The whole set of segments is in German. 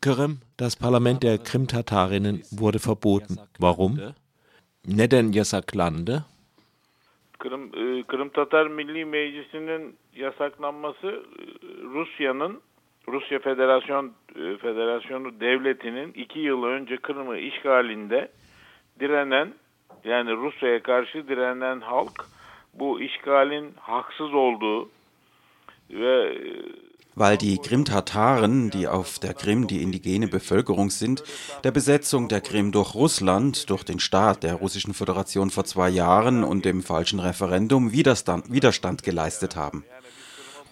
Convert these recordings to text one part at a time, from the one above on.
Kırım, das Parlament der Krim-Tatarinnen wurde verboten. Warum? Neden yasaklandı? Kırım, e, Kırım Tatar Milli Meclisi'nin yasaklanması e, Rusya'nın Rusya Federasyon e, Federasyonu Devleti'nin iki yıl önce Kırım'ı işgalinde direnen yani Rusya'ya karşı direnen halk bu işgalin haksız olduğu ve weil die Krim-Tataren, die auf der Krim die indigene Bevölkerung sind, der Besetzung der Krim durch Russland, durch den Staat der Russischen Föderation vor zwei Jahren und dem falschen Referendum Widerstand, Widerstand geleistet haben.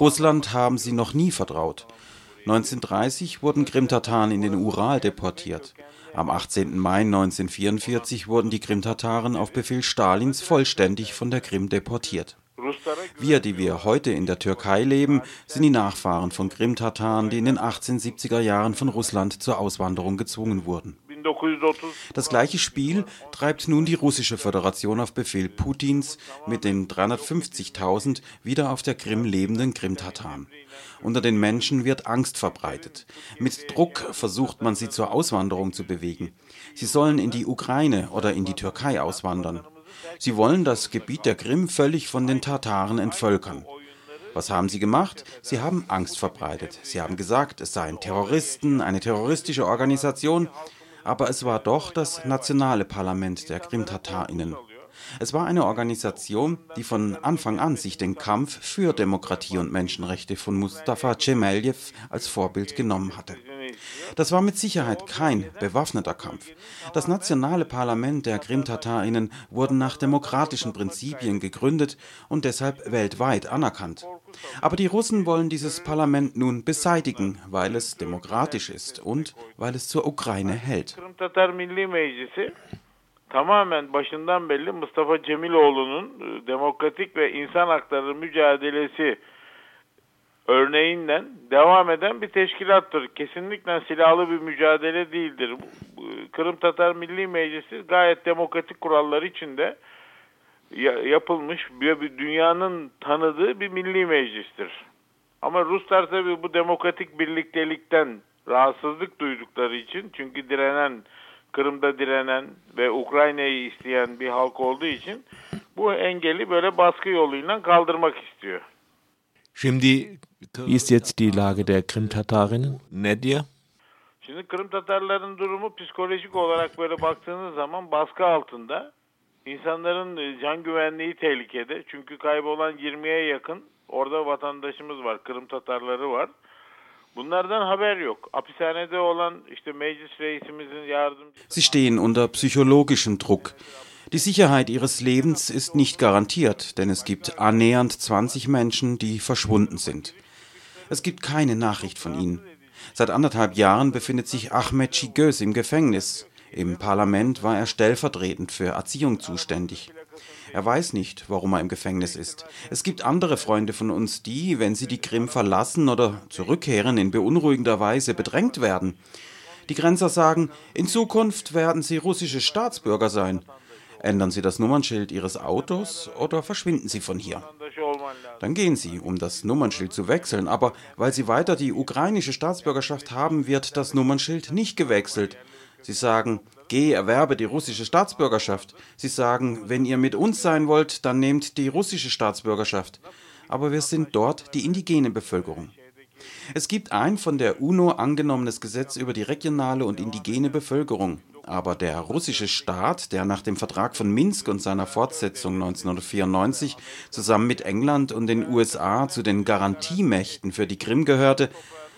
Russland haben sie noch nie vertraut. 1930 wurden Krim-Tataren in den Ural deportiert. Am 18. Mai 1944 wurden die Krim-Tataren auf Befehl Stalins vollständig von der Krim deportiert. Wir, die wir heute in der Türkei leben, sind die Nachfahren von Krim-Tataren, die in den 1870er Jahren von Russland zur Auswanderung gezwungen wurden. Das gleiche Spiel treibt nun die russische Föderation auf Befehl Putins mit den 350.000 wieder auf der Krim lebenden Krim-Tataren. Unter den Menschen wird Angst verbreitet. Mit Druck versucht man sie zur Auswanderung zu bewegen. Sie sollen in die Ukraine oder in die Türkei auswandern. Sie wollen das Gebiet der Krim völlig von den Tataren entvölkern. Was haben sie gemacht? Sie haben Angst verbreitet. Sie haben gesagt, es seien Terroristen, eine terroristische Organisation, aber es war doch das nationale Parlament der Krim-Tatarinnen. Es war eine Organisation, die von Anfang an sich den Kampf für Demokratie und Menschenrechte von Mustafa Cemeljew als Vorbild genommen hatte. Das war mit Sicherheit kein bewaffneter Kampf. Das nationale Parlament der Krim-Tatarinnen wurde nach demokratischen Prinzipien gegründet und deshalb weltweit anerkannt. Aber die Russen wollen dieses Parlament nun beseitigen, weil es demokratisch ist und weil es zur Ukraine hält. tamamen başından belli Mustafa Cemiloğlu'nun e, demokratik ve insan hakları mücadelesi örneğinden devam eden bir teşkilattır. Kesinlikle silahlı bir mücadele değildir. Kırım Tatar Milli Meclisi gayet demokratik kurallar içinde yapılmış bir dünyanın tanıdığı bir milli meclistir. Ama Ruslar tabii bu demokratik birliktelikten rahatsızlık duydukları için çünkü direnen Kırım'da direnen ve Ukrayna'yı isteyen bir halk olduğu için bu engeli böyle baskı yoluyla kaldırmak istiyor. Şimdi wie ist jetzt die Lage der Krim-Tatarinnen? Ne diyor? Şimdi Kırım Tatarların durumu psikolojik olarak böyle baktığınız zaman baskı altında. İnsanların can güvenliği tehlikede. Çünkü kaybolan 20'ye yakın orada vatandaşımız var. Kırım Tatarları var. Bunlardan haber yok. Hapishanede olan işte meclis reisimizin yardımcısı... Sie stehen unter psychologischem Druck. Die Sicherheit ihres Lebens ist nicht garantiert, denn es gibt annähernd 20 Menschen, die verschwunden sind. Es gibt keine Nachricht von ihnen. Seit anderthalb Jahren befindet sich Ahmed Chigöz im Gefängnis. Im Parlament war er stellvertretend für Erziehung zuständig. Er weiß nicht, warum er im Gefängnis ist. Es gibt andere Freunde von uns, die, wenn sie die Krim verlassen oder zurückkehren, in beunruhigender Weise bedrängt werden. Die Grenzer sagen, in Zukunft werden sie russische Staatsbürger sein. Ändern Sie das Nummernschild Ihres Autos oder verschwinden Sie von hier? Dann gehen Sie, um das Nummernschild zu wechseln, aber weil Sie weiter die ukrainische Staatsbürgerschaft haben, wird das Nummernschild nicht gewechselt. Sie sagen, Geh, erwerbe die russische Staatsbürgerschaft. Sie sagen, wenn ihr mit uns sein wollt, dann nehmt die russische Staatsbürgerschaft. Aber wir sind dort die indigene Bevölkerung. Es gibt ein von der UNO angenommenes Gesetz über die regionale und indigene Bevölkerung. Aber der russische Staat, der nach dem Vertrag von Minsk und seiner Fortsetzung 1994 zusammen mit England und den USA zu den Garantiemächten für die Krim gehörte,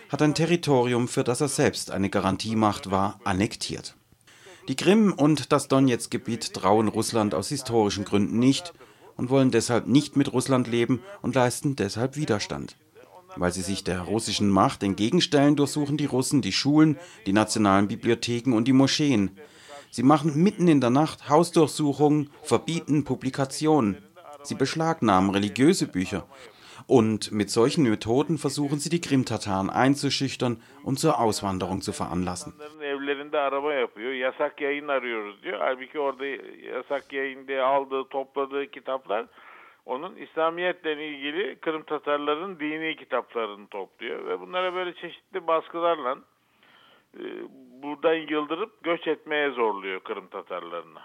hat ein Territorium, für das er selbst eine Garantiemacht war, annektiert. Die Krim und das Donetsk-Gebiet trauen Russland aus historischen Gründen nicht und wollen deshalb nicht mit Russland leben und leisten deshalb Widerstand. Weil sie sich der russischen Macht entgegenstellen, durchsuchen die Russen die Schulen, die nationalen Bibliotheken und die Moscheen. Sie machen mitten in der Nacht Hausdurchsuchungen, verbieten Publikationen. Sie beschlagnahmen religiöse Bücher. Und mit solchen Methoden versuchen sie die Krim-Tataren einzuschüchtern und zur Auswanderung zu veranlassen. evlerinde arama yapıyor. Yasak yayın arıyoruz onun İslamiyetle ilgili Kırım Tatarların dini kitaplarını topluyor ve bunlara böyle çeşitli baskılarla e, buradan yıldırıp göç etmeye zorluyor Kırım Tatarlarını.